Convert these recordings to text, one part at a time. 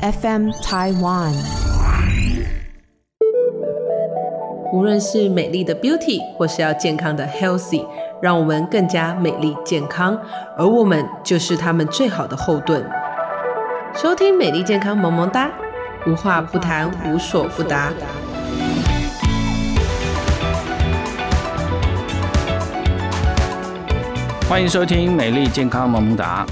FM Taiwan。无论是美丽的 Beauty，或是要健康的 Healthy，让我们更加美丽健康，而我们就是他们最好的后盾。收听美丽健康萌萌哒，无话不谈，无所不答。欢迎收听美丽健康萌萌哒，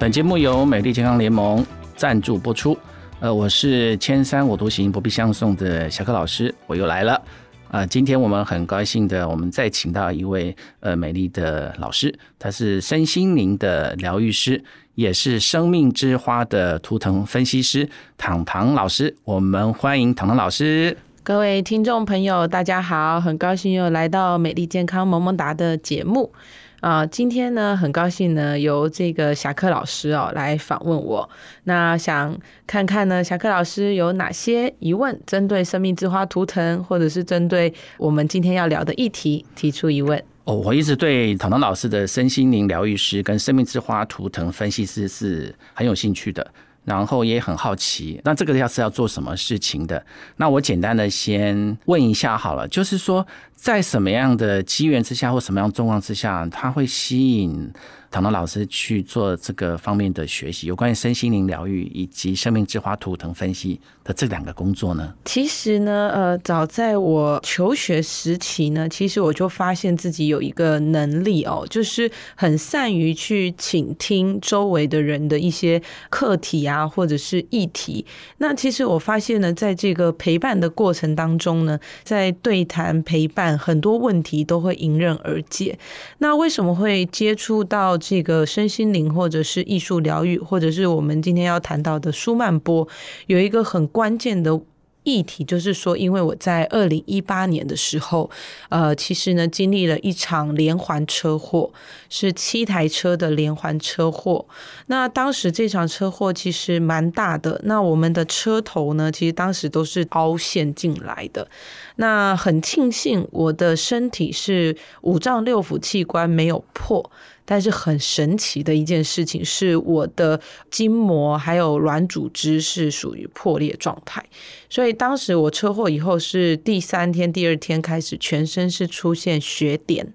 本节目由美丽健康联盟赞助播出。呃，我是千山我独行不必相送的小柯老师，我又来了。啊，今天我们很高兴的，我们再请到一位呃美丽的老师，她是身心灵的疗愈师，也是生命之花的图腾分析师糖糖老师。我们欢迎糖糖老师。各位听众朋友，大家好，很高兴又来到美丽健康萌萌哒的节目。啊，今天呢，很高兴呢，由这个侠客老师哦来访问我。那想看看呢，侠客老师有哪些疑问，针对生命之花图腾，或者是针对我们今天要聊的议题提出疑问。哦，我一直对唐唐老师的身心灵疗愈师跟生命之花图腾分析师是很有兴趣的。然后也很好奇，那这个要是要做什么事情的？那我简单的先问一下好了，就是说在什么样的机缘之下或什么样状况之下，它会吸引？唐唐老师去做这个方面的学习，有关于身心灵疗愈以及生命之花图腾分析的这两个工作呢？其实呢，呃，早在我求学时期呢，其实我就发现自己有一个能力哦，就是很善于去倾听周围的人的一些课题啊，或者是议题。那其实我发现呢，在这个陪伴的过程当中呢，在对谈陪伴，很多问题都会迎刃而解。那为什么会接触到？这个身心灵，或者是艺术疗愈，或者是我们今天要谈到的舒曼波，有一个很关键的。议题就是说，因为我在二零一八年的时候，呃，其实呢经历了一场连环车祸，是七台车的连环车祸。那当时这场车祸其实蛮大的，那我们的车头呢，其实当时都是凹陷进来的。那很庆幸我的身体是五脏六腑器官没有破。但是很神奇的一件事情是，我的筋膜还有软组织是属于破裂状态，所以当时我车祸以后是第三天、第二天开始全身是出现血点。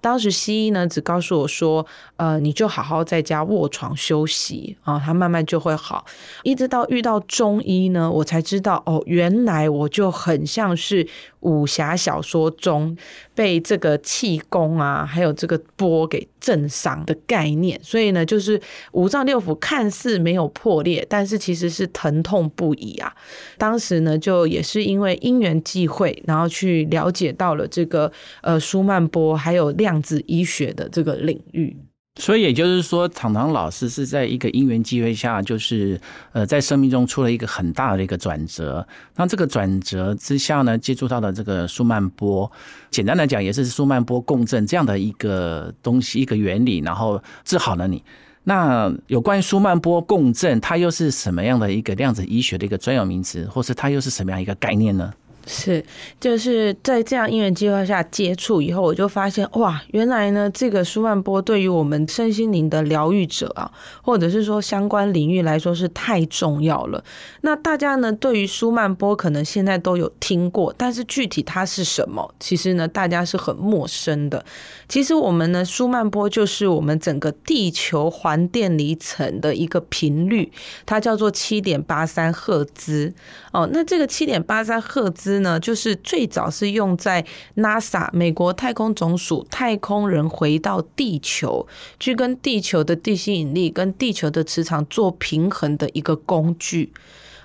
当时西医呢只告诉我说，呃，你就好好在家卧床休息啊，它慢慢就会好。一直到遇到中医呢，我才知道哦，原来我就很像是武侠小说中被这个气功啊，还有这个波给震伤的概念。所以呢，就是五脏六腑看似没有破裂，但是其实是疼痛不已啊。当时呢，就也是因为因缘际会，然后去了解到了这个呃舒曼波还有量。子医学的这个领域，所以也就是说，糖糖老师是在一个因缘机会下，就是呃，在生命中出了一个很大的一个转折。那这个转折之下呢，接触到的这个舒曼波，简单来讲，也是舒曼波共振这样的一个东西，一个原理，然后治好了你。那有关于舒曼波共振，它又是什么样的一个量子医学的一个专有名词，或是它又是什么样一个概念呢？是，就是在这样因缘计划下接触以后，我就发现哇，原来呢，这个舒曼波对于我们身心灵的疗愈者啊，或者是说相关领域来说是太重要了。那大家呢，对于舒曼波可能现在都有听过，但是具体它是什么，其实呢，大家是很陌生的。其实我们呢，舒曼波就是我们整个地球环电离层的一个频率，它叫做七点八三赫兹。哦，那这个七点八三赫兹。呢，就是最早是用在 NASA 美国太空总署太空人回到地球，去跟地球的地心引力跟地球的磁场做平衡的一个工具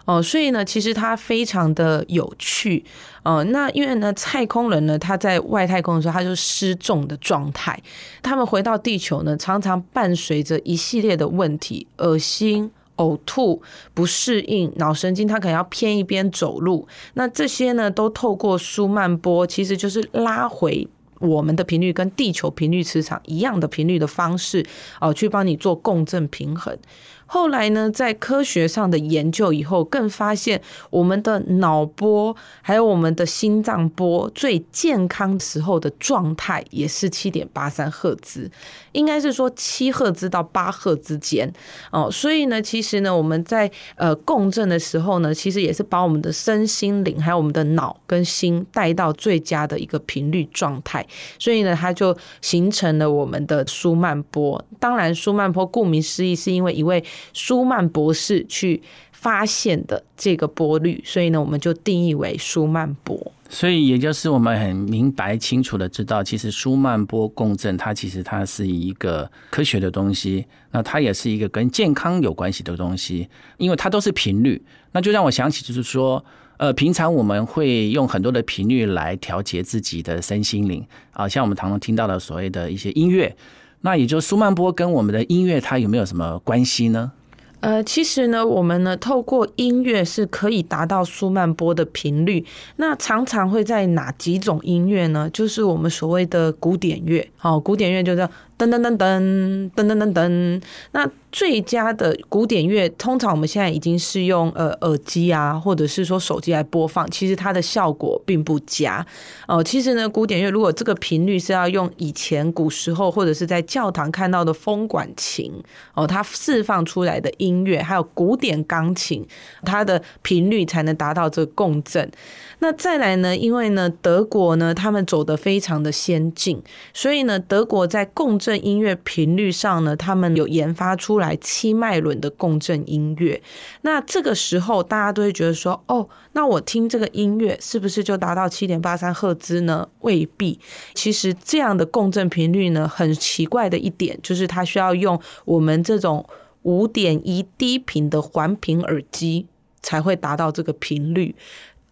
哦，所以呢，其实它非常的有趣哦。那因为呢，太空人呢，他在外太空的时候，他就失重的状态，他们回到地球呢，常常伴随着一系列的问题，恶心。呕吐、不适应、脑神经，他可能要偏一边走路。那这些呢，都透过舒曼波，其实就是拉回我们的频率，跟地球频率磁场一样的频率的方式，哦，去帮你做共振平衡。后来呢，在科学上的研究以后，更发现我们的脑波还有我们的心脏波最健康时候的状态也是七点八三赫兹，应该是说七赫兹到八赫之间哦。所以呢，其实呢，我们在呃共振的时候呢，其实也是把我们的身心灵还有我们的脑跟心带到最佳的一个频率状态。所以呢，它就形成了我们的舒曼波。当然，舒曼波顾名思义，是因为一位舒曼博士去发现的这个波率，所以呢，我们就定义为舒曼波。所以，也就是我们很明白清楚的知道，其实舒曼波共振，它其实它是一个科学的东西，那它也是一个跟健康有关系的东西，因为它都是频率。那就让我想起，就是说，呃，平常我们会用很多的频率来调节自己的身心灵啊，像我们常常听到的所谓的一些音乐，那也就苏曼波跟我们的音乐，它有没有什么关系呢？呃，其实呢，我们呢透过音乐是可以达到苏曼波的频率。那常常会在哪几种音乐呢？就是我们所谓的古典乐。好，古典乐就叫。噔噔噔噔噔噔噔噔，那最佳的古典乐，通常我们现在已经是用呃耳机啊，或者是说手机来播放，其实它的效果并不佳哦。其实呢，古典乐如果这个频率是要用以前古时候或者是在教堂看到的风管琴哦，它释放出来的音乐，还有古典钢琴，它的频率才能达到这个共振。那再来呢？因为呢，德国呢，他们走得非常的先进，所以呢，德国在共振音乐频率上呢，他们有研发出来七脉轮的共振音乐。那这个时候，大家都会觉得说，哦，那我听这个音乐是不是就达到七点八三赫兹呢？未必。其实这样的共振频率呢，很奇怪的一点就是，它需要用我们这种五点一低频的环频耳机才会达到这个频率。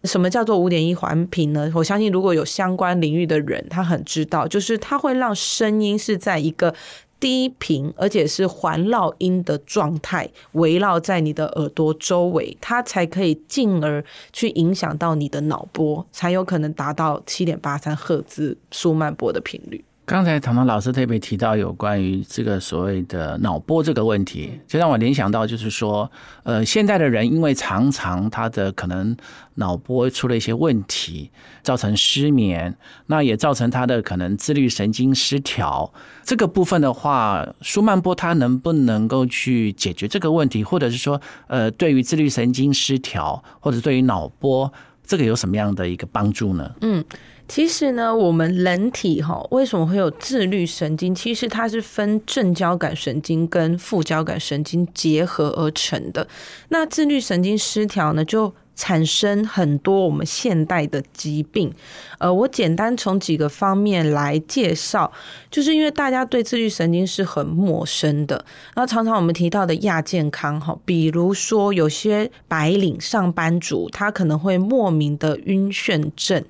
什么叫做五点一环频呢？我相信如果有相关领域的人，他很知道，就是它会让声音是在一个低频，而且是环绕音的状态，围绕在你的耳朵周围，它才可以进而去影响到你的脑波，才有可能达到七点八三赫兹舒曼波的频率。刚才唐唐老师特别提到有关于这个所谓的脑波这个问题，就让我联想到，就是说，呃，现在的人因为常常他的可能脑波出了一些问题，造成失眠，那也造成他的可能自律神经失调。这个部分的话，舒曼波它能不能够去解决这个问题，或者是说，呃，对于自律神经失调，或者对于脑波，这个有什么样的一个帮助呢？嗯。其实呢，我们人体哈为什么会有自律神经？其实它是分正交感神经跟副交感神经结合而成的。那自律神经失调呢，就产生很多我们现代的疾病。呃，我简单从几个方面来介绍，就是因为大家对自律神经是很陌生的。那常常我们提到的亚健康哈，比如说有些白领上班族，他可能会莫名的晕眩症。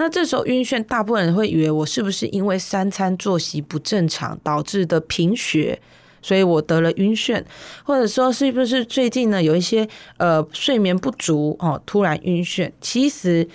那这时候晕眩，大部分人会以为我是不是因为三餐作息不正常导致的贫血，所以我得了晕眩，或者说是不是最近呢有一些呃睡眠不足哦，突然晕眩。其实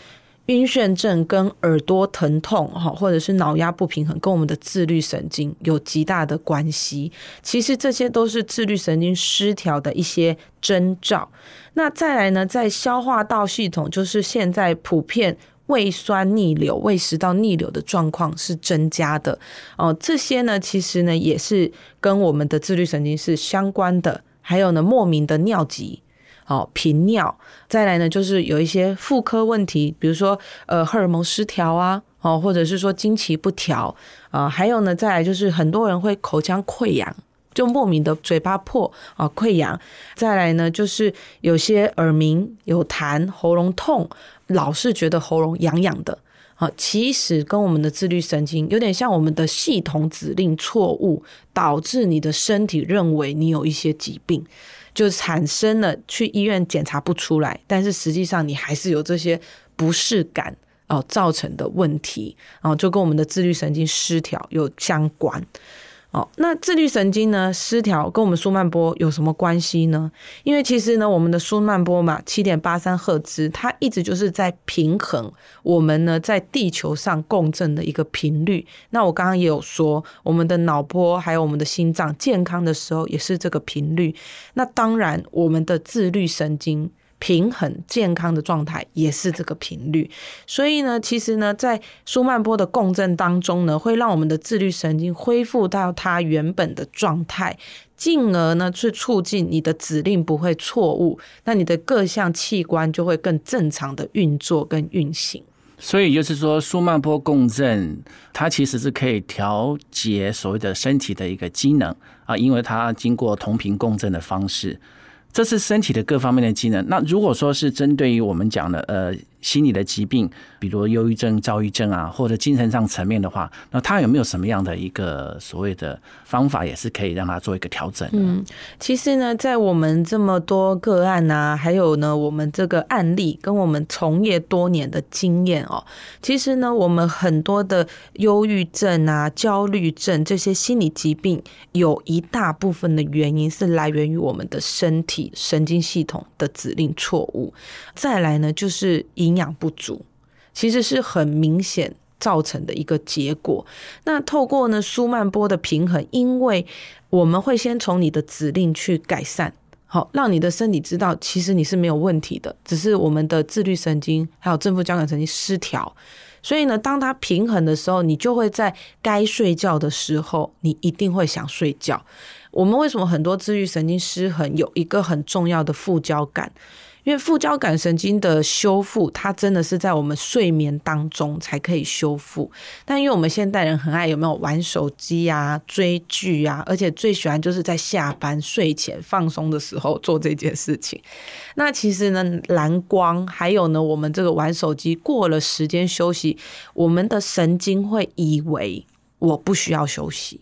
晕眩症跟耳朵疼痛哈，或者是脑压不平衡，跟我们的自律神经有极大的关系。其实这些都是自律神经失调的一些征兆。那再来呢，在消化道系统，就是现在普遍。胃酸逆流、胃食道逆流的状况是增加的哦，这些呢，其实呢也是跟我们的自律神经是相关的。还有呢，莫名的尿急，哦，频尿。再来呢，就是有一些妇科问题，比如说呃荷尔蒙失调啊，哦，或者是说经期不调啊。还有呢，再来就是很多人会口腔溃疡，就莫名的嘴巴破啊溃疡。再来呢，就是有些耳鸣、有痰、喉咙痛。老是觉得喉咙痒痒的，啊，其实跟我们的自律神经有点像，我们的系统指令错误，导致你的身体认为你有一些疾病，就产生了去医院检查不出来，但是实际上你还是有这些不适感哦造成的问题，哦，就跟我们的自律神经失调有相关。哦，那自律神经呢失调跟我们舒曼波有什么关系呢？因为其实呢，我们的舒曼波嘛，七点八三赫兹，它一直就是在平衡我们呢在地球上共振的一个频率。那我刚刚也有说，我们的脑波还有我们的心脏健康的时候也是这个频率。那当然，我们的自律神经。平衡健康的状态也是这个频率，所以呢，其实呢，在舒曼波的共振当中呢，会让我们的自律神经恢复到它原本的状态，进而呢，去促进你的指令不会错误，那你的各项器官就会更正常的运作跟运行。所以就是说，舒曼波共振它其实是可以调节所谓的身体的一个机能啊，因为它经过同频共振的方式。这是身体的各方面的机能。那如果说是针对于我们讲的呃心理的疾病，比如忧郁症、躁郁症啊，或者精神上层面的话，那他有没有什么样的一个所谓的方法，也是可以让他做一个调整？嗯，其实呢，在我们这么多个案啊，还有呢，我们这个案例跟我们从业多年的经验哦，其实呢，我们很多的忧郁症啊、焦虑症这些心理疾病，有一大部分的原因是来源于我们的身体。神经系统的指令错误，再来呢就是营养不足，其实是很明显造成的一个结果。那透过呢舒曼波的平衡，因为我们会先从你的指令去改善，好让你的身体知道其实你是没有问题的，只是我们的自律神经还有正副交感神经失调。所以呢，当它平衡的时候，你就会在该睡觉的时候，你一定会想睡觉。我们为什么很多自律神经失衡？有一个很重要的副交感，因为副交感神经的修复，它真的是在我们睡眠当中才可以修复。但因为我们现代人很爱有没有玩手机啊、追剧啊，而且最喜欢就是在下班睡前放松的时候做这件事情。那其实呢，蓝光还有呢，我们这个玩手机过了时间休息，我们的神经会以为我不需要休息。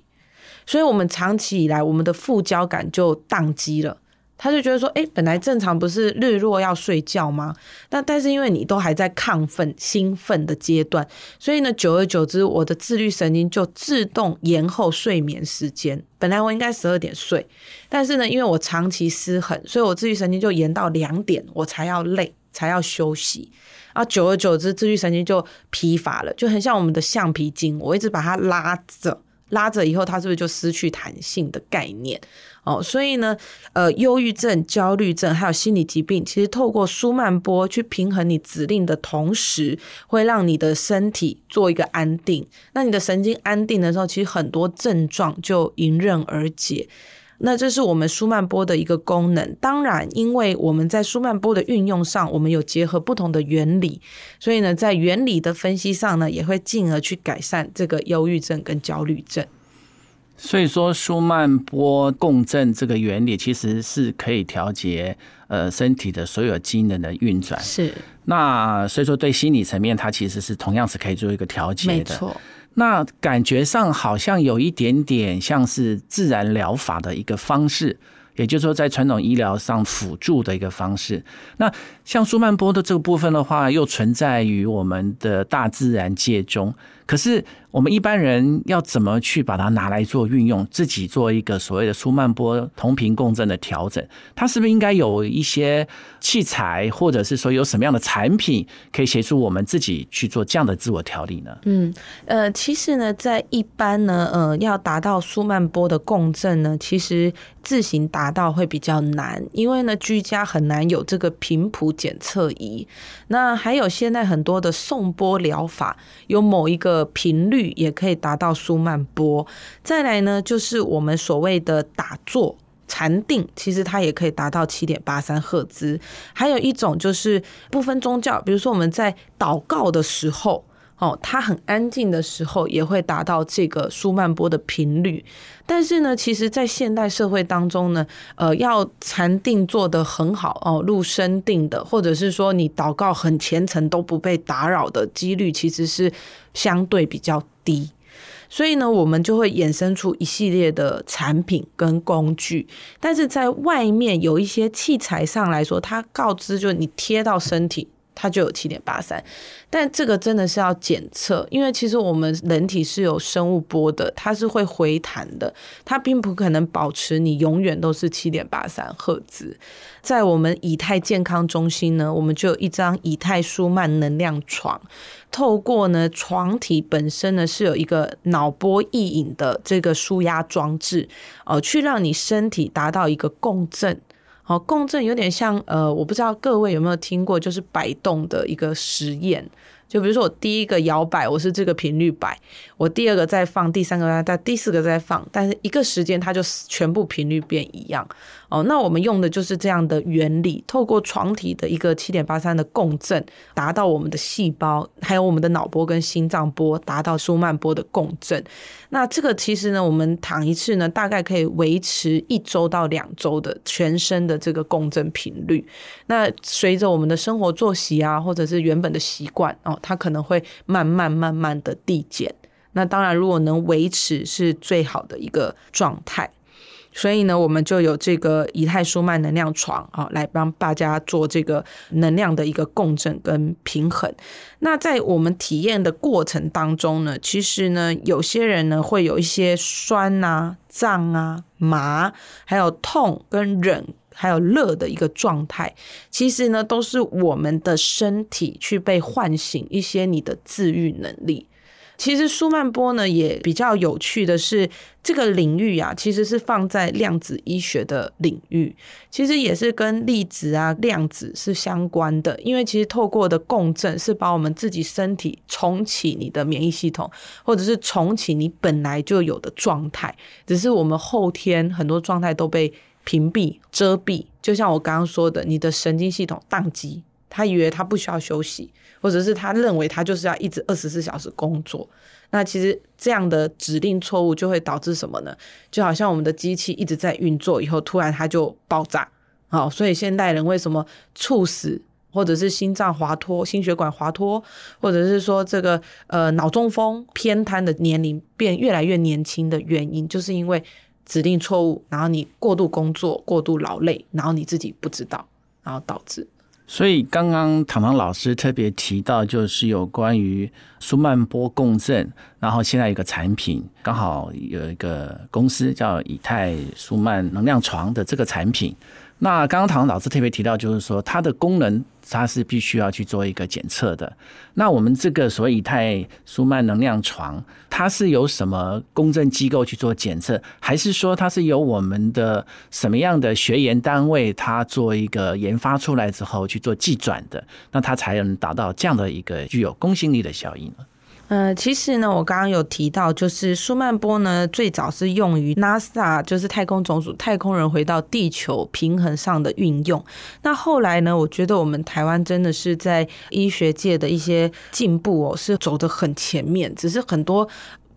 所以，我们长期以来，我们的副交感就宕机了。他就觉得说，哎，本来正常不是日落要睡觉吗？但但是因为你都还在亢奋、兴奋的阶段，所以呢，久而久之，我的自律神经就自动延后睡眠时间。本来我应该十二点睡，但是呢，因为我长期失衡，所以我自律神经就延到两点，我才要累，才要休息。啊，久而久之，自律神经就疲乏了，就很像我们的橡皮筋，我一直把它拉着。拉着以后，它是不是就失去弹性的概念？哦，所以呢，呃，忧郁症、焦虑症还有心理疾病，其实透过舒曼波去平衡你指令的同时，会让你的身体做一个安定。那你的神经安定的时候，其实很多症状就迎刃而解。那这是我们舒曼波的一个功能。当然，因为我们在舒曼波的运用上，我们有结合不同的原理，所以呢，在原理的分析上呢，也会进而去改善这个忧郁症跟焦虑症。所以说，舒曼波共振这个原理其实是可以调节呃身体的所有机能的运转。是。那所以说，对心理层面，它其实是同样是可以做一个调节的。没错。那感觉上好像有一点点像是自然疗法的一个方式，也就是说在传统医疗上辅助的一个方式。那像舒曼波的这个部分的话，又存在于我们的大自然界中，可是。我们一般人要怎么去把它拿来做运用，自己做一个所谓的舒曼波同频共振的调整？它是不是应该有一些器材，或者是说有什么样的产品可以协助我们自己去做这样的自我调理呢？嗯，呃，其实呢，在一般呢，呃，要达到舒曼波的共振呢，其实自行达到会比较难，因为呢，居家很难有这个频谱检测仪。那还有现在很多的送波疗法，有某一个频率。也可以达到舒曼波，再来呢，就是我们所谓的打坐禅定，其实它也可以达到七点八三赫兹。还有一种就是不分宗教，比如说我们在祷告的时候。哦，它很安静的时候也会达到这个舒曼波的频率，但是呢，其实，在现代社会当中呢，呃，要禅定做得很好哦，入深定的，或者是说你祷告很虔诚都不被打扰的几率，其实是相对比较低。所以呢，我们就会衍生出一系列的产品跟工具，但是在外面有一些器材上来说，它告知就你贴到身体。它就有七点八三。但这个真的是要检测，因为其实我们人体是有生物波的，它是会回弹的，它并不可能保持你永远都是七点八三赫兹。在我们以太健康中心呢，我们就有一张以太舒曼能量床，透过呢床体本身呢是有一个脑波意影的这个舒压装置，哦，去让你身体达到一个共振。哦，共振有点像呃，我不知道各位有没有听过，就是摆动的一个实验。就比如说我第一个摇摆，我是这个频率摆，我第二个再放，第三个再，第四个再放，但是一个时间它就全部频率变一样。哦，那我们用的就是这样的原理，透过床体的一个七点八三的共振，达到我们的细胞，还有我们的脑波跟心脏波，达到舒曼波的共振。那这个其实呢，我们躺一次呢，大概可以维持一周到两周的全身的这个共振频率。那随着我们的生活作息啊，或者是原本的习惯哦，它可能会慢慢慢慢的递减。那当然，如果能维持，是最好的一个状态。所以呢，我们就有这个以太舒曼能量床啊，来帮大家做这个能量的一个共振跟平衡。那在我们体验的过程当中呢，其实呢，有些人呢会有一些酸啊、胀啊、麻，还有痛跟冷，还有热的一个状态。其实呢，都是我们的身体去被唤醒一些你的自愈能力。其实舒曼波呢也比较有趣的是，这个领域啊，其实是放在量子医学的领域，其实也是跟粒子啊、量子是相关的。因为其实透过的共振是把我们自己身体重启你的免疫系统，或者是重启你本来就有的状态，只是我们后天很多状态都被屏蔽、遮蔽。就像我刚刚说的，你的神经系统宕机，他以为他不需要休息。或者是他认为他就是要一直二十四小时工作，那其实这样的指令错误就会导致什么呢？就好像我们的机器一直在运作以后，突然它就爆炸，好，所以现代人为什么猝死，或者是心脏滑脱、心血管滑脱，或者是说这个呃脑中风偏瘫的年龄变越来越年轻的原因，就是因为指令错误，然后你过度工作、过度劳累，然后你自己不知道，然后导致。所以刚刚唐唐老师特别提到，就是有关于舒曼波共振，然后现在一个产品刚好有一个公司叫以太舒曼能量床的这个产品。那刚刚唐老师特别提到，就是说它的功能。它是必须要去做一个检测的。那我们这个所谓以太舒曼能量床，它是由什么公证机构去做检测，还是说它是由我们的什么样的学研单位，它做一个研发出来之后去做计转的，那它才能达到这样的一个具有公信力的效应呢？呃，其实呢，我刚刚有提到，就是舒曼波呢，最早是用于 NASA，就是太空总署太空人回到地球平衡上的运用。那后来呢，我觉得我们台湾真的是在医学界的一些进步哦，是走得很前面，只是很多。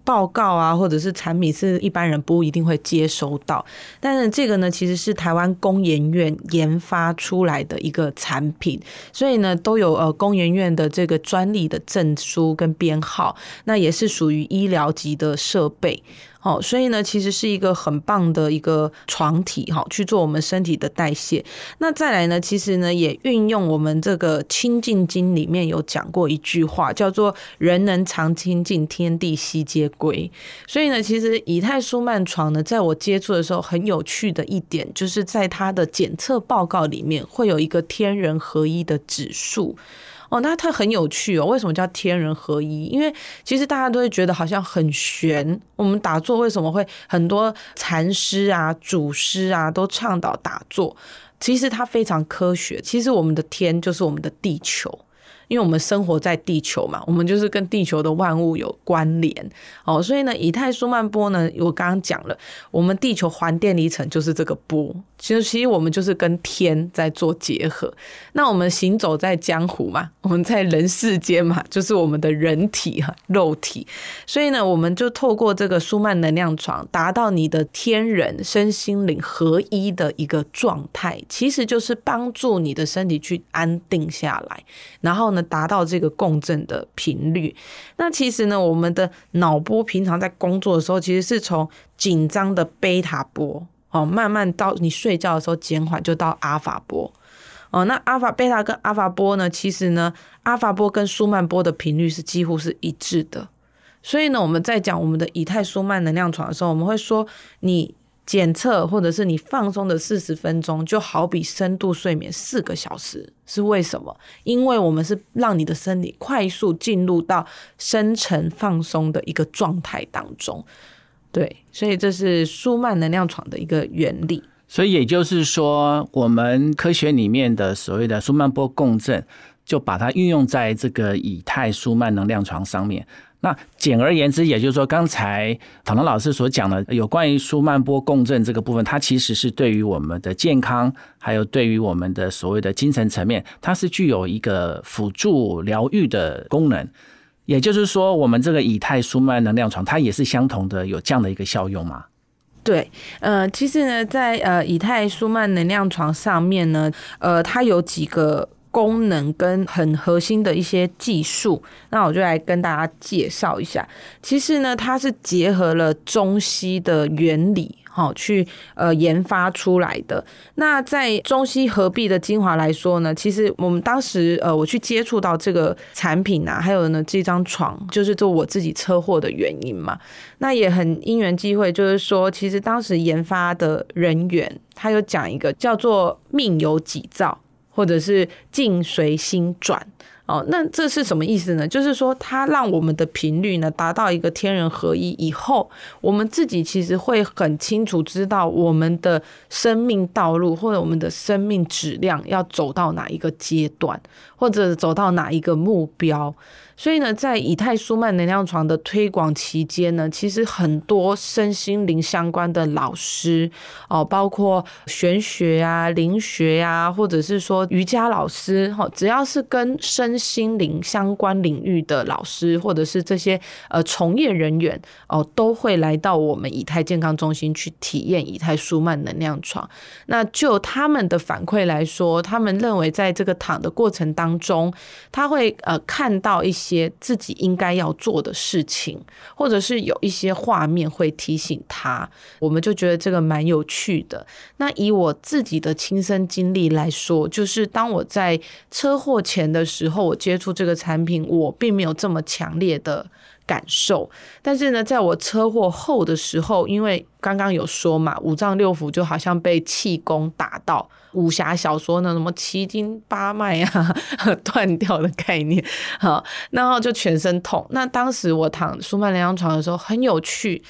报告啊，或者是产品是一般人不一定会接收到，但是这个呢，其实是台湾工研院研发出来的一个产品，所以呢，都有呃工研院的这个专利的证书跟编号，那也是属于医疗级的设备。哦，所以呢，其实是一个很棒的一个床体哈，去做我们身体的代谢。那再来呢，其实呢，也运用我们这个《清净经》里面有讲过一句话，叫做“人能常清净，天地悉皆归”。所以呢，其实以太舒曼床呢，在我接触的时候，很有趣的一点，就是在它的检测报告里面会有一个天人合一的指数。哦，那它很有趣哦。为什么叫天人合一？因为其实大家都会觉得好像很玄。我们打坐为什么会很多禅师啊、祖师啊都倡导打坐？其实它非常科学。其实我们的天就是我们的地球。因为我们生活在地球嘛，我们就是跟地球的万物有关联哦，所以呢，以太舒曼波呢，我刚刚讲了，我们地球环电离层就是这个波，其实其实我们就是跟天在做结合。那我们行走在江湖嘛，我们在人世间嘛，就是我们的人体哈肉体，所以呢，我们就透过这个舒曼能量床，达到你的天人身心灵合一的一个状态，其实就是帮助你的身体去安定下来，然后。呢，达到这个共振的频率。那其实呢，我们的脑波平常在工作的时候，其实是从紧张的贝塔波哦，慢慢到你睡觉的时候减缓，就到阿法波哦。那阿法贝塔跟阿法波呢，其实呢，阿法波跟舒曼波的频率是几乎是一致的。所以呢，我们在讲我们的以太舒曼能量床的时候，我们会说你。检测或者是你放松的四十分钟，就好比深度睡眠四个小时，是为什么？因为我们是让你的身体快速进入到深层放松的一个状态当中。对，所以这是舒曼能量床的一个原理。所以也就是说，我们科学里面的所谓的舒曼波共振，就把它运用在这个以太舒曼能量床上面。那简而言之，也就是说，刚才唐唐老师所讲的有关于舒曼波共振这个部分，它其实是对于我们的健康，还有对于我们的所谓的精神层面，它是具有一个辅助疗愈的功能。也就是说，我们这个以太舒曼能量床，它也是相同的有这样的一个效用吗？对，呃，其实呢，在呃以太舒曼能量床上面呢，呃，它有几个。功能跟很核心的一些技术，那我就来跟大家介绍一下。其实呢，它是结合了中西的原理，哈，去呃研发出来的。那在中西合璧的精华来说呢，其实我们当时呃我去接触到这个产品啊，还有呢这张床，就是做我自己车祸的原因嘛。那也很因缘机会，就是说，其实当时研发的人员他有讲一个叫做命由己造。或者是静随心转哦，那这是什么意思呢？就是说，它让我们的频率呢达到一个天人合一以后，我们自己其实会很清楚知道我们的生命道路或者我们的生命质量要走到哪一个阶段，或者走到哪一个目标。所以呢，在以太舒曼能量床的推广期间呢，其实很多身心灵相关的老师哦，包括玄学啊、灵学啊，或者是说瑜伽老师哈，只要是跟身心灵相关领域的老师，或者是这些呃从业人员哦，都会来到我们以太健康中心去体验以太舒曼能量床。那就他们的反馈来说，他们认为在这个躺的过程当中，他会呃看到一些。些自己应该要做的事情，或者是有一些画面会提醒他，我们就觉得这个蛮有趣的。那以我自己的亲身经历来说，就是当我在车祸前的时候，我接触这个产品，我并没有这么强烈的。感受，但是呢，在我车祸后的时候，因为刚刚有说嘛，五脏六腑就好像被气功打到，武侠小说那什么七经八脉啊 断掉的概念，好，然后就全身痛。那当时我躺舒曼疗养床的时候很有趣，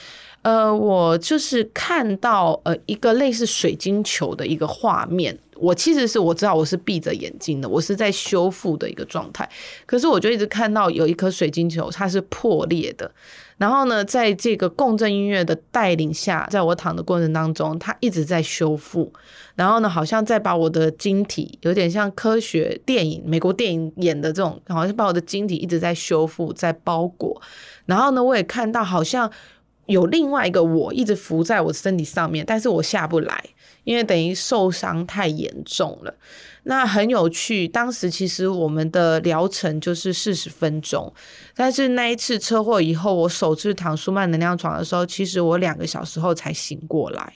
呃，我就是看到呃一个类似水晶球的一个画面。我其实是我知道我是闭着眼睛的，我是在修复的一个状态。可是我就一直看到有一颗水晶球，它是破裂的。然后呢，在这个共振音乐的带领下，在我躺的过程当中，它一直在修复。然后呢，好像在把我的晶体，有点像科学电影、美国电影演的这种，好像把我的晶体一直在修复、在包裹。然后呢，我也看到好像有另外一个我一直浮在我身体上面，但是我下不来。因为等于受伤太严重了，那很有趣。当时其实我们的疗程就是四十分钟，但是那一次车祸以后，我首次躺舒曼能量床的时候，其实我两个小时后才醒过来。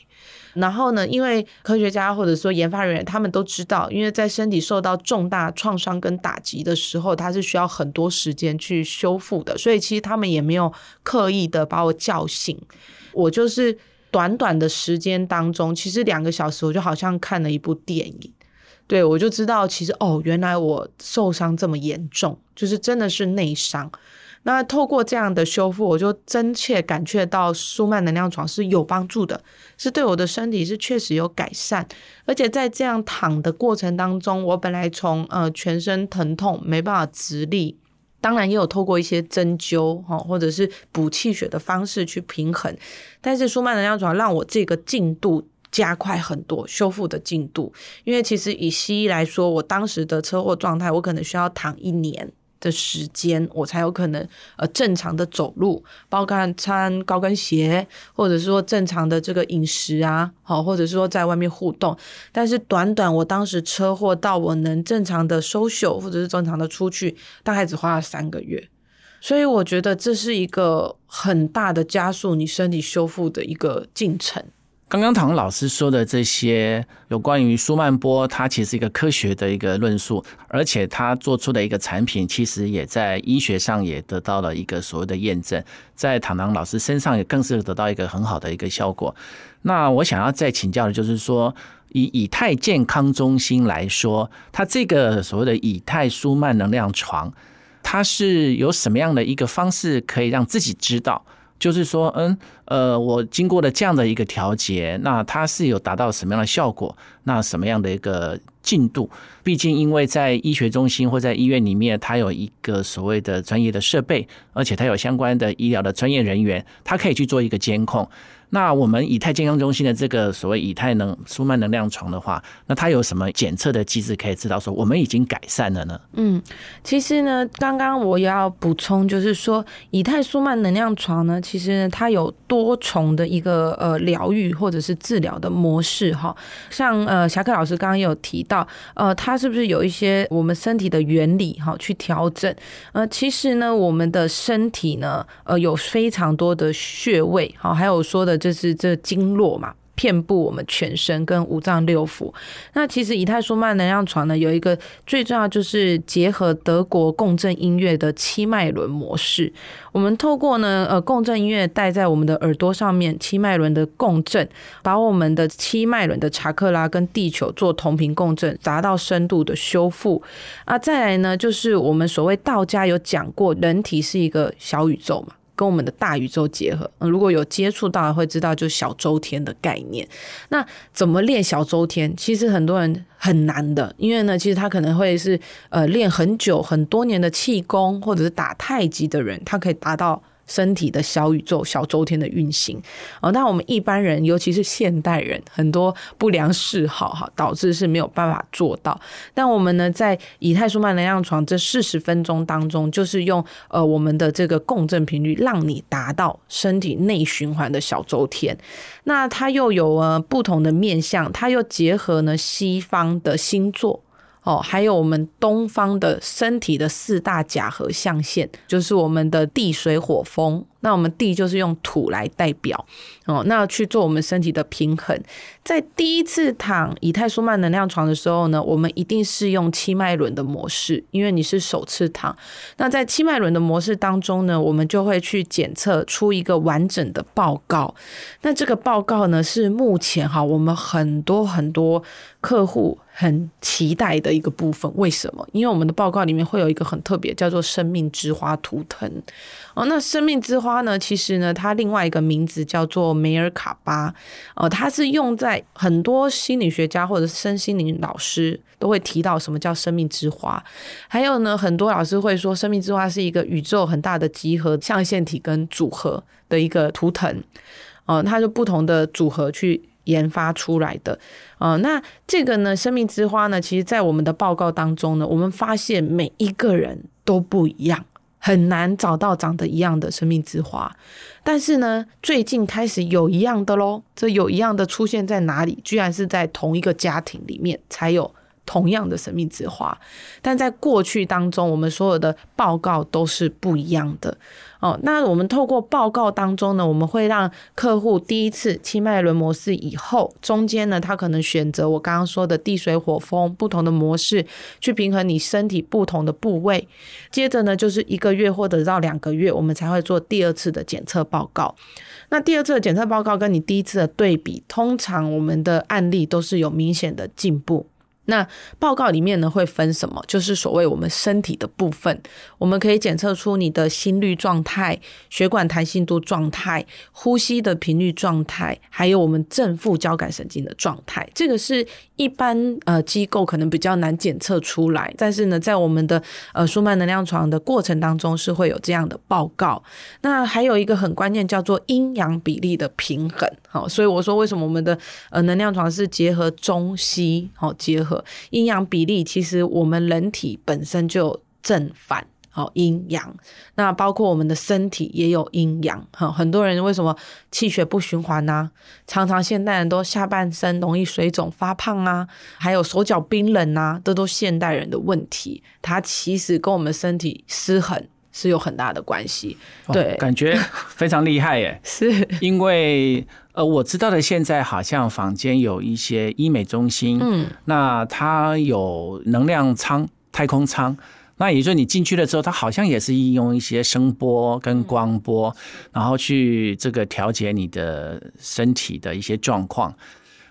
然后呢，因为科学家或者说研发人员他们都知道，因为在身体受到重大创伤跟打击的时候，它是需要很多时间去修复的，所以其实他们也没有刻意的把我叫醒，我就是。短短的时间当中，其实两个小时，我就好像看了一部电影。对我就知道，其实哦，原来我受伤这么严重，就是真的是内伤。那透过这样的修复，我就真切感觉到舒曼能量床是有帮助的，是对我的身体是确实有改善。而且在这样躺的过程当中，我本来从呃全身疼痛没办法直立。当然也有透过一些针灸哈，或者是补气血的方式去平衡，但是舒曼能量床让我这个进度加快很多，修复的进度。因为其实以西医来说，我当时的车祸状态，我可能需要躺一年。的时间，我才有可能呃正常的走路，包括穿高跟鞋，或者是说正常的这个饮食啊，好，或者是说在外面互动。但是短短我当时车祸到我能正常的收袖，或者是正常的出去，大概只花了三个月。所以我觉得这是一个很大的加速你身体修复的一个进程。刚刚唐老师说的这些有关于舒曼波，它其实是一个科学的一个论述，而且他做出的一个产品，其实也在医学上也得到了一个所谓的验证，在唐唐老师身上也更是得到一个很好的一个效果。那我想要再请教的就是说，以以太健康中心来说，它这个所谓的以太舒曼能量床，它是有什么样的一个方式可以让自己知道？就是说，嗯，呃，我经过了这样的一个调节，那它是有达到什么样的效果？那什么样的一个进度？毕竟，因为在医学中心或在医院里面，它有一个所谓的专业的设备，而且它有相关的医疗的专业人员，它可以去做一个监控。那我们以太健康中心的这个所谓以太能舒曼能量床的话，那它有什么检测的机制可以知道说我们已经改善了呢？嗯，其实呢，刚刚我也要补充，就是说以太舒曼能量床呢，其实它有多重的一个呃疗愈或者是治疗的模式哈。像呃侠客老师刚刚有提到，呃，它是不是有一些我们身体的原理哈去调整？呃，其实呢，我们的身体呢，呃，有非常多的穴位哈，还有说的。就是这经络嘛，遍布我们全身跟五脏六腑。那其实以太舒曼能量床呢，有一个最重要就是结合德国共振音乐的七脉轮模式。我们透过呢，呃，共振音乐戴在我们的耳朵上面，七脉轮的共振，把我们的七脉轮的查克拉跟地球做同频共振，达到深度的修复。啊，再来呢，就是我们所谓道家有讲过，人体是一个小宇宙嘛。跟我们的大宇宙结合，如果有接触到，会知道就小周天的概念。那怎么练小周天？其实很多人很难的，因为呢，其实他可能会是呃练很久很多年的气功，或者是打太极的人，他可以达到。身体的小宇宙、小周天的运行哦，那我们一般人，尤其是现代人，很多不良嗜好哈，导致是没有办法做到。但我们呢，在以太舒曼能量床这四十分钟当中，就是用呃我们的这个共振频率，让你达到身体内循环的小周天。那它又有呃不同的面向，它又结合呢西方的星座。哦，还有我们东方的身体的四大甲和象限，就是我们的地水火风。那我们地就是用土来代表哦，那去做我们身体的平衡。在第一次躺以太舒曼能量床的时候呢，我们一定是用七脉轮的模式，因为你是首次躺。那在七脉轮的模式当中呢，我们就会去检测出一个完整的报告。那这个报告呢，是目前哈我们很多很多客户很期待的一个部分。为什么？因为我们的报告里面会有一个很特别，叫做生命之花图腾。哦，那生命之花花呢？其实呢，它另外一个名字叫做梅尔卡巴。哦，它是用在很多心理学家或者是身心灵老师都会提到什么叫生命之花。还有呢，很多老师会说，生命之花是一个宇宙很大的集合象限体跟组合的一个图腾。哦，它就不同的组合去研发出来的。哦，那这个呢，生命之花呢，其实在我们的报告当中呢，我们发现每一个人都不一样。很难找到长得一样的生命之花，但是呢，最近开始有一样的喽。这有一样的出现在哪里？居然是在同一个家庭里面才有。同样的生命之花，但在过去当中，我们所有的报告都是不一样的哦。那我们透过报告当中呢，我们会让客户第一次七脉轮模式以后，中间呢，他可能选择我刚刚说的地水火风不同的模式，去平衡你身体不同的部位。接着呢，就是一个月或者到两个月，我们才会做第二次的检测报告。那第二次的检测报告跟你第一次的对比，通常我们的案例都是有明显的进步。那报告里面呢会分什么？就是所谓我们身体的部分，我们可以检测出你的心率状态、血管弹性度状态、呼吸的频率状态，还有我们正负交感神经的状态。这个是一般呃机构可能比较难检测出来，但是呢，在我们的呃舒曼能量床的过程当中是会有这样的报告。那还有一个很关键叫做阴阳比例的平衡。好，所以我说为什么我们的呃能量床是结合中西好结合。阴阳比例其实我们人体本身就正反，好阴阳。那包括我们的身体也有阴阳。哈，很多人为什么气血不循环呢？常常现代人都下半身容易水肿发胖啊，还有手脚冰冷啊，这都现代人的问题。它其实跟我们身体失衡是有很大的关系。对，感觉非常厉害耶。是因为。呃，我知道的，现在好像坊间有一些医美中心，嗯，那它有能量舱、太空舱。那也就是说，你进去了之后，它好像也是应用一些声波跟光波，然后去这个调节你的身体的一些状况。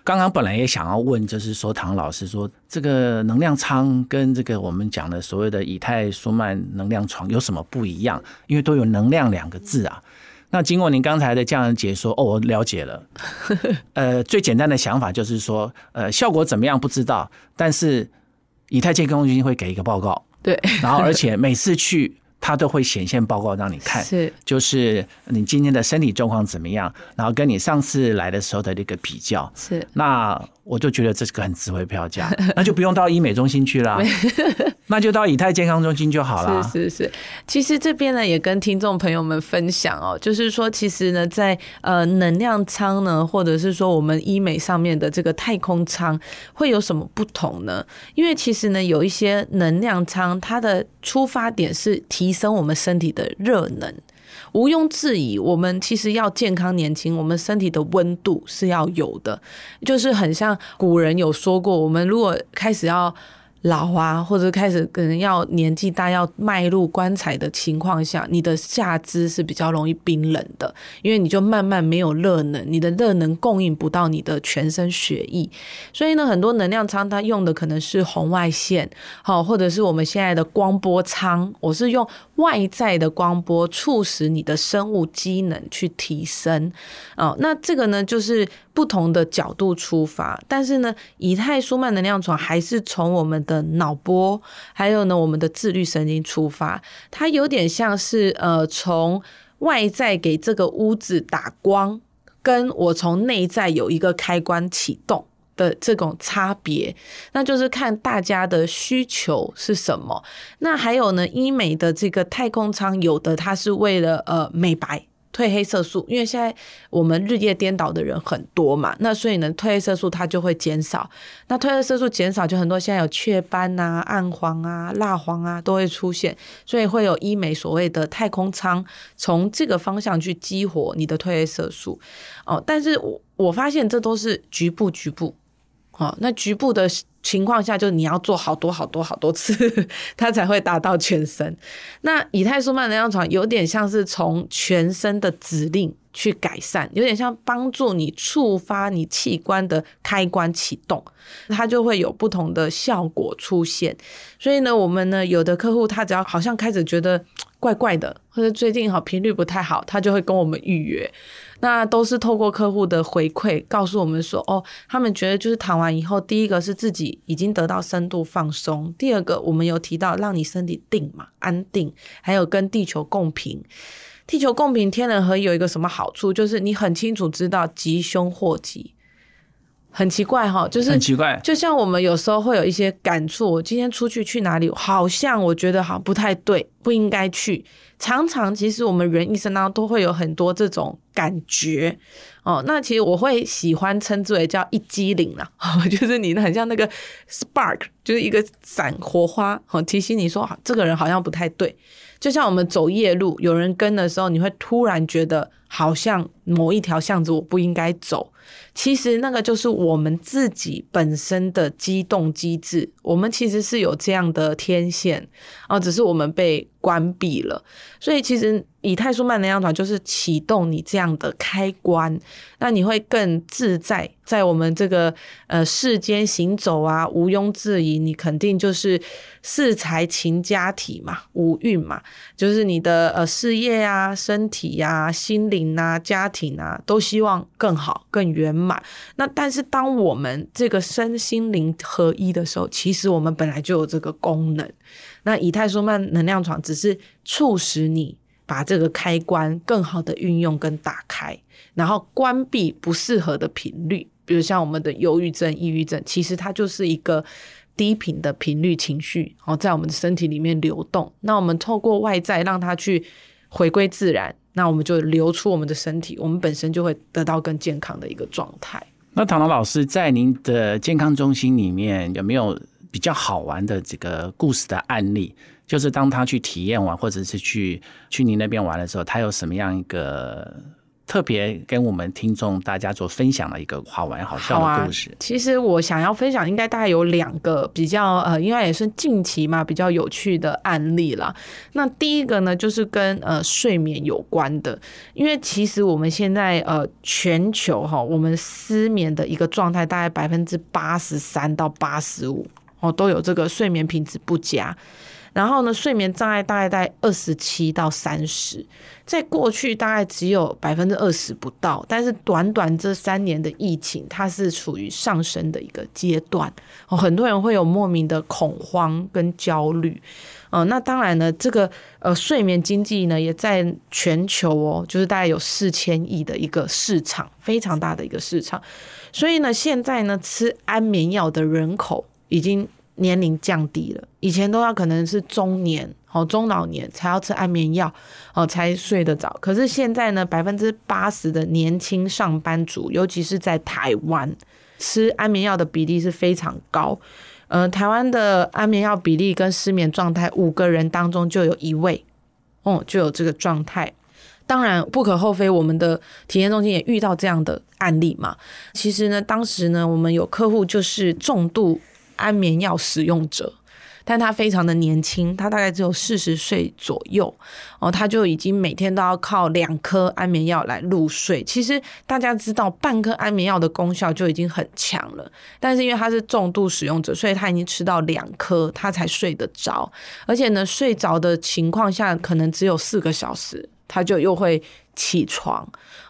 刚刚本来也想要问，就是说唐老师说，这个能量舱跟这个我们讲的所谓的以太舒曼能量床有什么不一样？因为都有“能量”两个字啊。那经过您刚才的这样解说，哦，我了解了。呃，最简单的想法就是说，呃，效果怎么样不知道，但是以太健康中心会给一个报告。对，然后而且每次去，他都会显现报告让你看，是，就是你今天的身体状况怎么样，然后跟你上次来的时候的那个比较，是，那。我就觉得这是个很值回票价，那就不用到医美中心去了，那就到以太健康中心就好了。是是是，其实这边呢也跟听众朋友们分享哦，就是说其实呢在呃能量舱呢，或者是说我们医美上面的这个太空舱会有什么不同呢？因为其实呢有一些能量舱，它的出发点是提升我们身体的热能。毋庸置疑，我们其实要健康年轻，我们身体的温度是要有的，就是很像古人有说过，我们如果开始要。老啊，或者开始可能要年纪大，要迈入棺材的情况下，你的下肢是比较容易冰冷的，因为你就慢慢没有热能，你的热能供应不到你的全身血液，所以呢，很多能量舱它用的可能是红外线，好，或者是我们现在的光波舱，我是用外在的光波促使你的生物机能去提升，哦，那这个呢就是。不同的角度出发，但是呢，以太舒曼能量床还是从我们的脑波，还有呢我们的自律神经出发，它有点像是呃从外在给这个屋子打光，跟我从内在有一个开关启动的这种差别，那就是看大家的需求是什么。那还有呢，医美的这个太空舱，有的它是为了呃美白。褪黑色素，因为现在我们日夜颠倒的人很多嘛，那所以呢，褪黑色素它就会减少。那褪黑色素减少，就很多现在有雀斑啊、暗黄啊、蜡黄啊都会出现，所以会有医美所谓的太空舱，从这个方向去激活你的褪黑色素。哦，但是我我发现这都是局部局部，哦，那局部的。情况下，就你要做好多好多好多次，它才会达到全身。那以太舒曼能量床有点像是从全身的指令去改善，有点像帮助你触发你器官的开关启动，它就会有不同的效果出现。所以呢，我们呢有的客户他只要好像开始觉得怪怪的，或者最近好频率不太好，他就会跟我们预约。那都是透过客户的回馈告诉我们说，哦，他们觉得就是躺完以后，第一个是自己已经得到深度放松，第二个我们有提到让你身体定嘛，安定，还有跟地球共频。地球共频天人合一有一个什么好处，就是你很清楚知道吉凶祸吉。很奇怪哈，就是很奇怪，就像我们有时候会有一些感触，我今天出去去哪里，好像我觉得好不太对，不应该去。常常其实我们人一生当中都会有很多这种感觉哦。那其实我会喜欢称之为叫一激灵啦，就是你很像那个 spark，就是一个闪火花，哦，提醒你说这个人好像不太对。就像我们走夜路，有人跟的时候，你会突然觉得好像某一条巷子我不应该走。其实那个就是我们自己本身的机动机制，我们其实是有这样的天线啊，只是我们被关闭了。所以其实以太舒曼能量团就是启动你这样的开关，那你会更自在，在我们这个呃世间行走啊，毋庸置疑，你肯定就是四财勤家体嘛，五运嘛，就是你的呃事业啊、身体呀、心灵啊、家庭啊，都希望更好、更圆满。那但是当我们这个身心灵合一的时候，其实我们本来就有这个功能。那以太舒曼能量床只是促使你把这个开关更好的运用跟打开，然后关闭不适合的频率，比如像我们的忧郁症、抑郁症，其实它就是一个低频的频率情绪，哦，在我们的身体里面流动。那我们透过外在让它去回归自然。那我们就流出我们的身体，我们本身就会得到更健康的一个状态。那唐唐老师在您的健康中心里面有没有比较好玩的这个故事的案例？就是当他去体验完，或者是去去您那边玩的时候，他有什么样一个特别跟我们听众大家做分享的一个好玩好笑的故事。其实我想要分享，应该大概有两个比较呃，应该也是近期嘛比较有趣的案例啦。那第一个呢，就是跟呃睡眠有关的，因为其实我们现在呃全球哈，我们失眠的一个状态大概百分之八十三到八十五哦，都有这个睡眠品质不佳。然后呢，睡眠障碍大概在二十七到三十，在过去大概只有百分之二十不到，但是短短这三年的疫情，它是处于上升的一个阶段。哦，很多人会有莫名的恐慌跟焦虑。呃，那当然呢，这个呃睡眠经济呢，也在全球哦，就是大概有四千亿的一个市场，非常大的一个市场。所以呢，现在呢，吃安眠药的人口已经。年龄降低了，以前都要可能是中年哦中老年才要吃安眠药哦才睡得着，可是现在呢，百分之八十的年轻上班族，尤其是在台湾，吃安眠药的比例是非常高。呃，台湾的安眠药比例跟失眠状态，五个人当中就有一位哦就有这个状态。当然不可厚非，我们的体验中心也遇到这样的案例嘛。其实呢，当时呢，我们有客户就是重度。安眠药使用者，但他非常的年轻，他大概只有四十岁左右哦，他就已经每天都要靠两颗安眠药来入睡。其实大家知道，半颗安眠药的功效就已经很强了，但是因为他是重度使用者，所以他已经吃到两颗，他才睡得着。而且呢，睡着的情况下，可能只有四个小时，他就又会。起床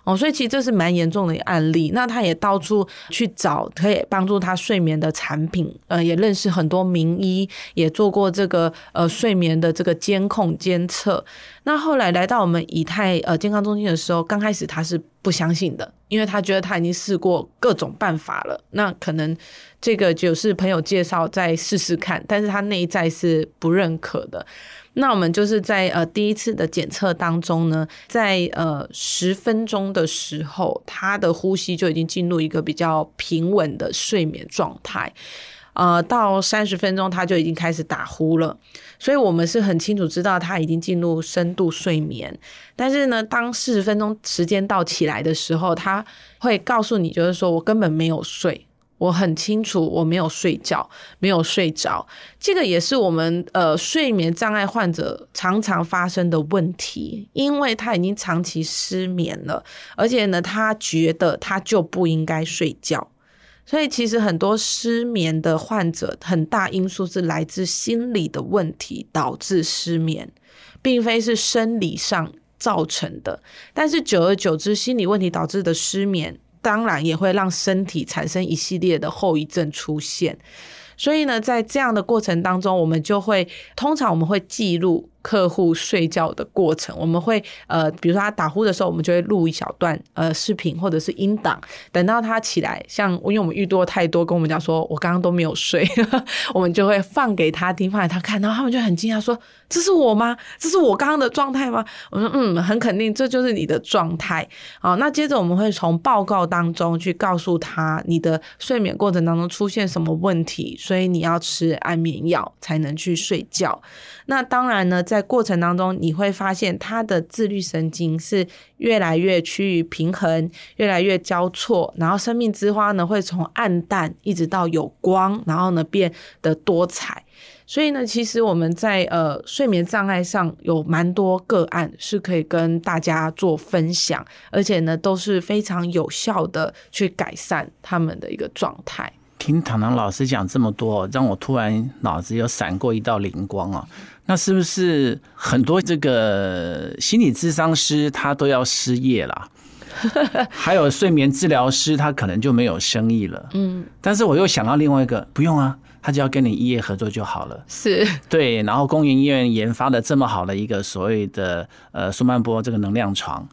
哦，所以其实这是蛮严重的一个案例。那他也到处去找可以帮助他睡眠的产品，呃，也认识很多名医，也做过这个呃睡眠的这个监控监测。那后来来到我们以太呃健康中心的时候，刚开始他是不相信的，因为他觉得他已经试过各种办法了。那可能这个就是朋友介绍再试试看，但是他内在是不认可的。那我们就是在呃第一次的检测当中呢，在呃十分钟的时候，他的呼吸就已经进入一个比较平稳的睡眠状态，呃，到三十分钟他就已经开始打呼了，所以我们是很清楚知道他已经进入深度睡眠。但是呢，当四十分钟时间到起来的时候，他会告诉你，就是说我根本没有睡。我很清楚，我没有睡觉，没有睡着，这个也是我们呃睡眠障碍患者常常发生的问题，因为他已经长期失眠了，而且呢，他觉得他就不应该睡觉，所以其实很多失眠的患者，很大因素是来自心理的问题导致失眠，并非是生理上造成的，但是久而久之，心理问题导致的失眠。当然也会让身体产生一系列的后遗症出现，所以呢，在这样的过程当中，我们就会通常我们会记录。客户睡觉的过程，我们会呃，比如说他打呼的时候，我们就会录一小段呃视频或者是音档，等到他起来，像因为我们遇多太多，跟我们讲说我刚刚都没有睡，我们就会放给他听，放给他看，然后他们就很惊讶说：“这是我吗？这是我刚刚的状态吗？”我说：“嗯，很肯定，这就是你的状态。”好，那接着我们会从报告当中去告诉他你的睡眠过程当中出现什么问题，所以你要吃安眠药才能去睡觉。那当然呢，在过程当中，你会发现他的自律神经是越来越趋于平衡，越来越交错，然后生命之花呢会从暗淡一直到有光，然后呢变得多彩。所以呢，其实我们在呃睡眠障碍上有蛮多个案是可以跟大家做分享，而且呢都是非常有效的去改善他们的一个状态。听唐唐老师讲这么多，让我突然脑子有闪过一道灵光啊！那是不是很多这个心理咨商师他都要失业了？还有睡眠治疗师他可能就没有生意了？嗯，但是我又想到另外一个，不用啊，他只要跟你医业合作就好了。是对，然后公营医院研发的这么好的一个所谓的呃舒曼波这个能量床。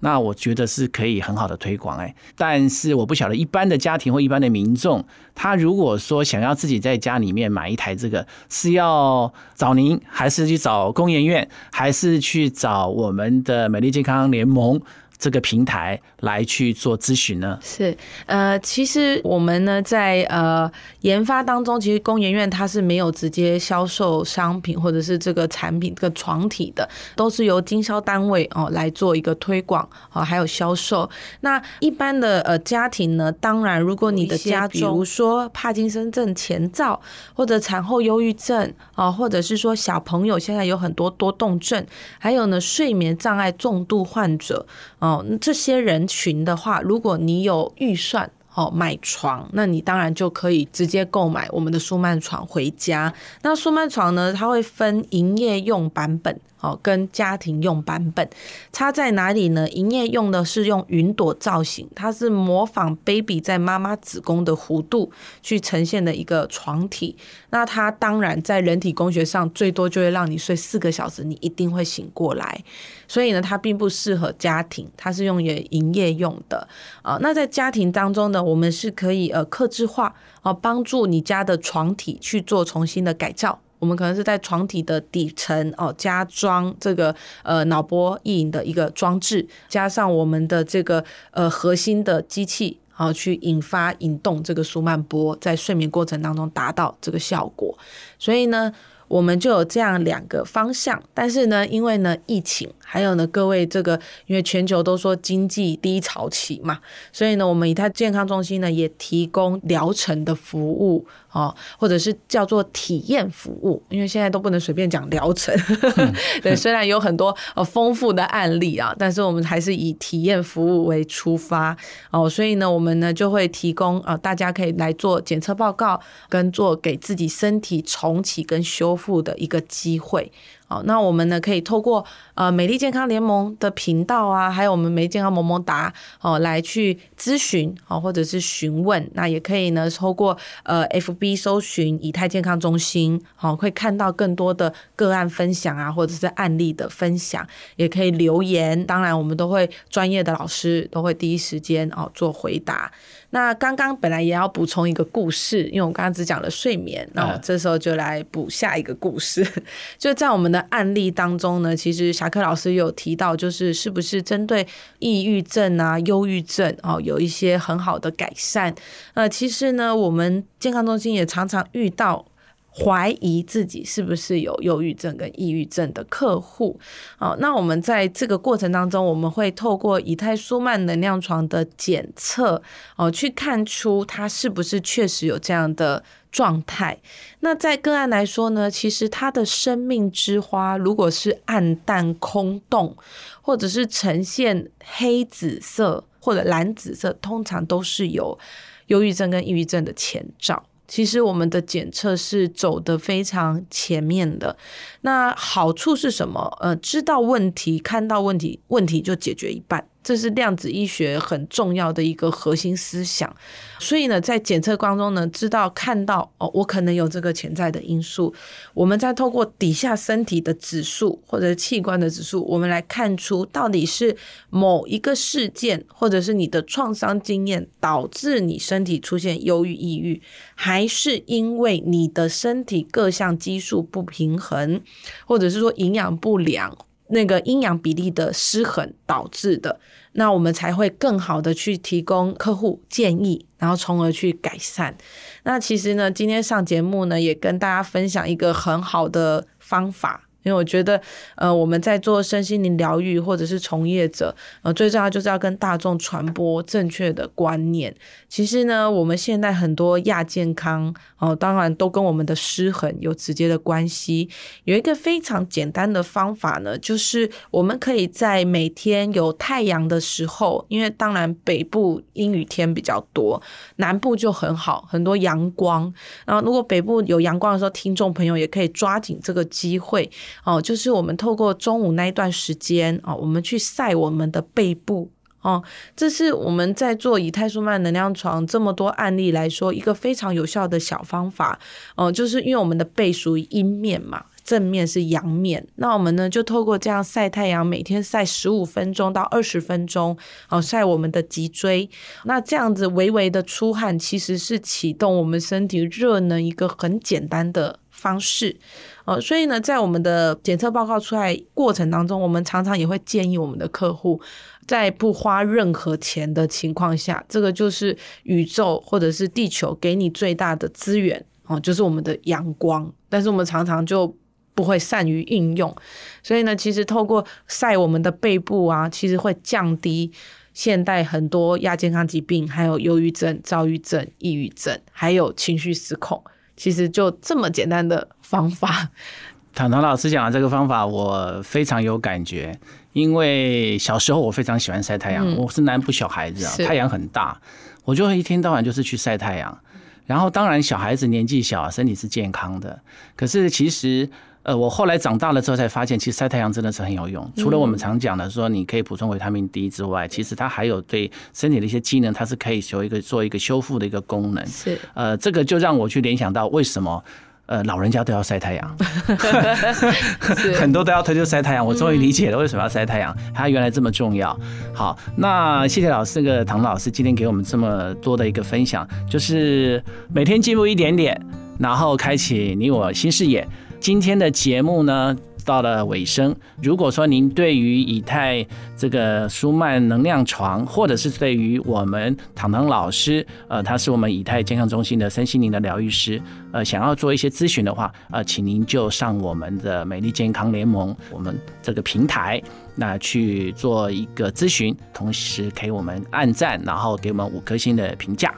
那我觉得是可以很好的推广哎，但是我不晓得一般的家庭或一般的民众，他如果说想要自己在家里面买一台这个，是要找您，还是去找工研院，还是去找我们的美丽健康联盟？这个平台来去做咨询呢？是，呃，其实我们呢在呃研发当中，其实工研院它是没有直接销售商品或者是这个产品这个床体的，都是由经销单位哦来做一个推广哦，还有销售。那一般的呃家庭呢，当然如果你的家，比如说帕金森症前兆，或者产后忧郁症啊，或者是说小朋友现在有很多多动症，还有呢睡眠障碍重度患者哦，哦这些人群的话，如果你有预算。哦，买床，那你当然就可以直接购买我们的舒曼床回家。那舒曼床呢，它会分营业用版本。哦，跟家庭用版本差在哪里呢？营业用的是用云朵造型，它是模仿 baby 在妈妈子宫的弧度去呈现的一个床体。那它当然在人体工学上最多就会让你睡四个小时，你一定会醒过来。所以呢，它并不适合家庭，它是用于营业用的啊。那在家庭当中呢，我们是可以呃克制化哦，帮助你家的床体去做重新的改造。我们可能是在床体的底层哦，加装这个呃脑波意淫的一个装置，加上我们的这个呃核心的机器，然后去引发引动这个舒曼波，在睡眠过程当中达到这个效果。所以呢，我们就有这样两个方向。但是呢，因为呢疫情，还有呢各位这个，因为全球都说经济低潮期嘛，所以呢，我们以太健康中心呢也提供疗程的服务。哦，或者是叫做体验服务，因为现在都不能随便讲疗程。对，虽然有很多呃丰富的案例啊，但是我们还是以体验服务为出发哦。所以呢，我们呢就会提供啊，大家可以来做检测报告，跟做给自己身体重启跟修付的一个机会。好，那我们呢可以透过呃美丽健康联盟的频道啊，还有我们美丽健康萌萌达哦来去咨询哦，或者是询问。那也可以呢透过呃 FB 搜寻以太健康中心，好会看到更多的个案分享啊，或者是案例的分享，也可以留言。当然，我们都会专业的老师都会第一时间哦做回答。那刚刚本来也要补充一个故事，因为我刚刚只讲了睡眠，那我这时候就来补下一个故事。就在我们的案例当中呢，其实侠客老师有提到，就是是不是针对抑郁症啊、忧郁症哦，有一些很好的改善。呃，其实呢，我们健康中心也常常遇到。怀疑自己是不是有忧郁症跟抑郁症的客户，好，那我们在这个过程当中，我们会透过以太舒曼能量床的检测，哦，去看出他是不是确实有这样的状态。那在个案来说呢，其实他的生命之花如果是暗淡空洞，或者是呈现黑紫色或者蓝紫色，通常都是有忧郁症跟抑郁症的前兆。其实我们的检测是走的非常前面的，那好处是什么？呃，知道问题，看到问题，问题就解决一半。这是量子医学很重要的一个核心思想，所以呢，在检测当中呢，知道看到哦，我可能有这个潜在的因素，我们再透过底下身体的指数或者器官的指数，我们来看出到底是某一个事件或者是你的创伤经验导致你身体出现忧郁、抑郁，还是因为你的身体各项激素不平衡，或者是说营养不良。那个阴阳比例的失衡导致的，那我们才会更好的去提供客户建议，然后从而去改善。那其实呢，今天上节目呢，也跟大家分享一个很好的方法。因为我觉得，呃，我们在做身心灵疗愈或者是从业者，呃，最重要就是要跟大众传播正确的观念。其实呢，我们现在很多亚健康，哦，当然都跟我们的失衡有直接的关系。有一个非常简单的方法呢，就是我们可以在每天有太阳的时候，因为当然北部阴雨天比较多，南部就很好，很多阳光。然后如果北部有阳光的时候，听众朋友也可以抓紧这个机会。哦，就是我们透过中午那一段时间哦，我们去晒我们的背部哦，这是我们在做以太舒曼能量床这么多案例来说一个非常有效的小方法哦，就是因为我们的背属于阴面嘛，正面是阳面，那我们呢就透过这样晒太阳，每天晒十五分钟到二十分钟哦，晒我们的脊椎，那这样子微微的出汗，其实是启动我们身体热能一个很简单的。方式。呃，所以呢，在我们的检测报告出来过程当中，我们常常也会建议我们的客户，在不花任何钱的情况下，这个就是宇宙或者是地球给你最大的资源哦，就是我们的阳光。但是我们常常就不会善于应用，所以呢，其实透过晒我们的背部啊，其实会降低现代很多亚健康疾病，还有忧郁症、躁郁症、抑郁症，还有情绪失控。其实就这么简单的方法。唐唐老师讲的这个方法，我非常有感觉，因为小时候我非常喜欢晒太阳，我是南部小孩子啊，太阳很大，我就会一天到晚就是去晒太阳。然后当然小孩子年纪小，身体是健康的，可是其实。呃，我后来长大了之后才发现，其实晒太阳真的是很有用。除了我们常讲的说你可以补充维他命 D 之外，其实它还有对身体的一些机能，它是可以有一个做一个修复的一个功能。是，呃，这个就让我去联想到为什么呃老人家都要晒太阳 很多都要推就晒太阳。我终于理解了为什么要晒太阳，它原来这么重要。好，那谢谢老师，那个唐老师今天给我们这么多的一个分享，就是每天进步一点点，然后开启你我新视野。今天的节目呢到了尾声。如果说您对于以太这个舒曼能量床，或者是对于我们糖糖老师，呃，他是我们以太健康中心的身心灵的疗愈师，呃，想要做一些咨询的话，呃，请您就上我们的美丽健康联盟我们这个平台，那去做一个咨询，同时给我们按赞，然后给我们五颗星的评价。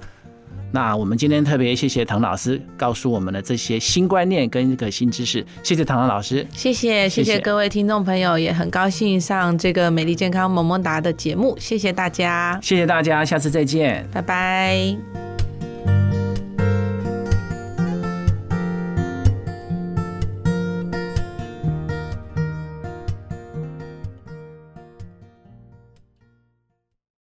那我们今天特别谢谢唐老师告诉我们的这些新观念跟一个新知识，谢谢唐唐老师，谢谢。谢谢各位听众朋友，也很高兴上这个美丽健康萌萌哒的节目，谢谢大家，谢谢大家，下次再见，拜拜。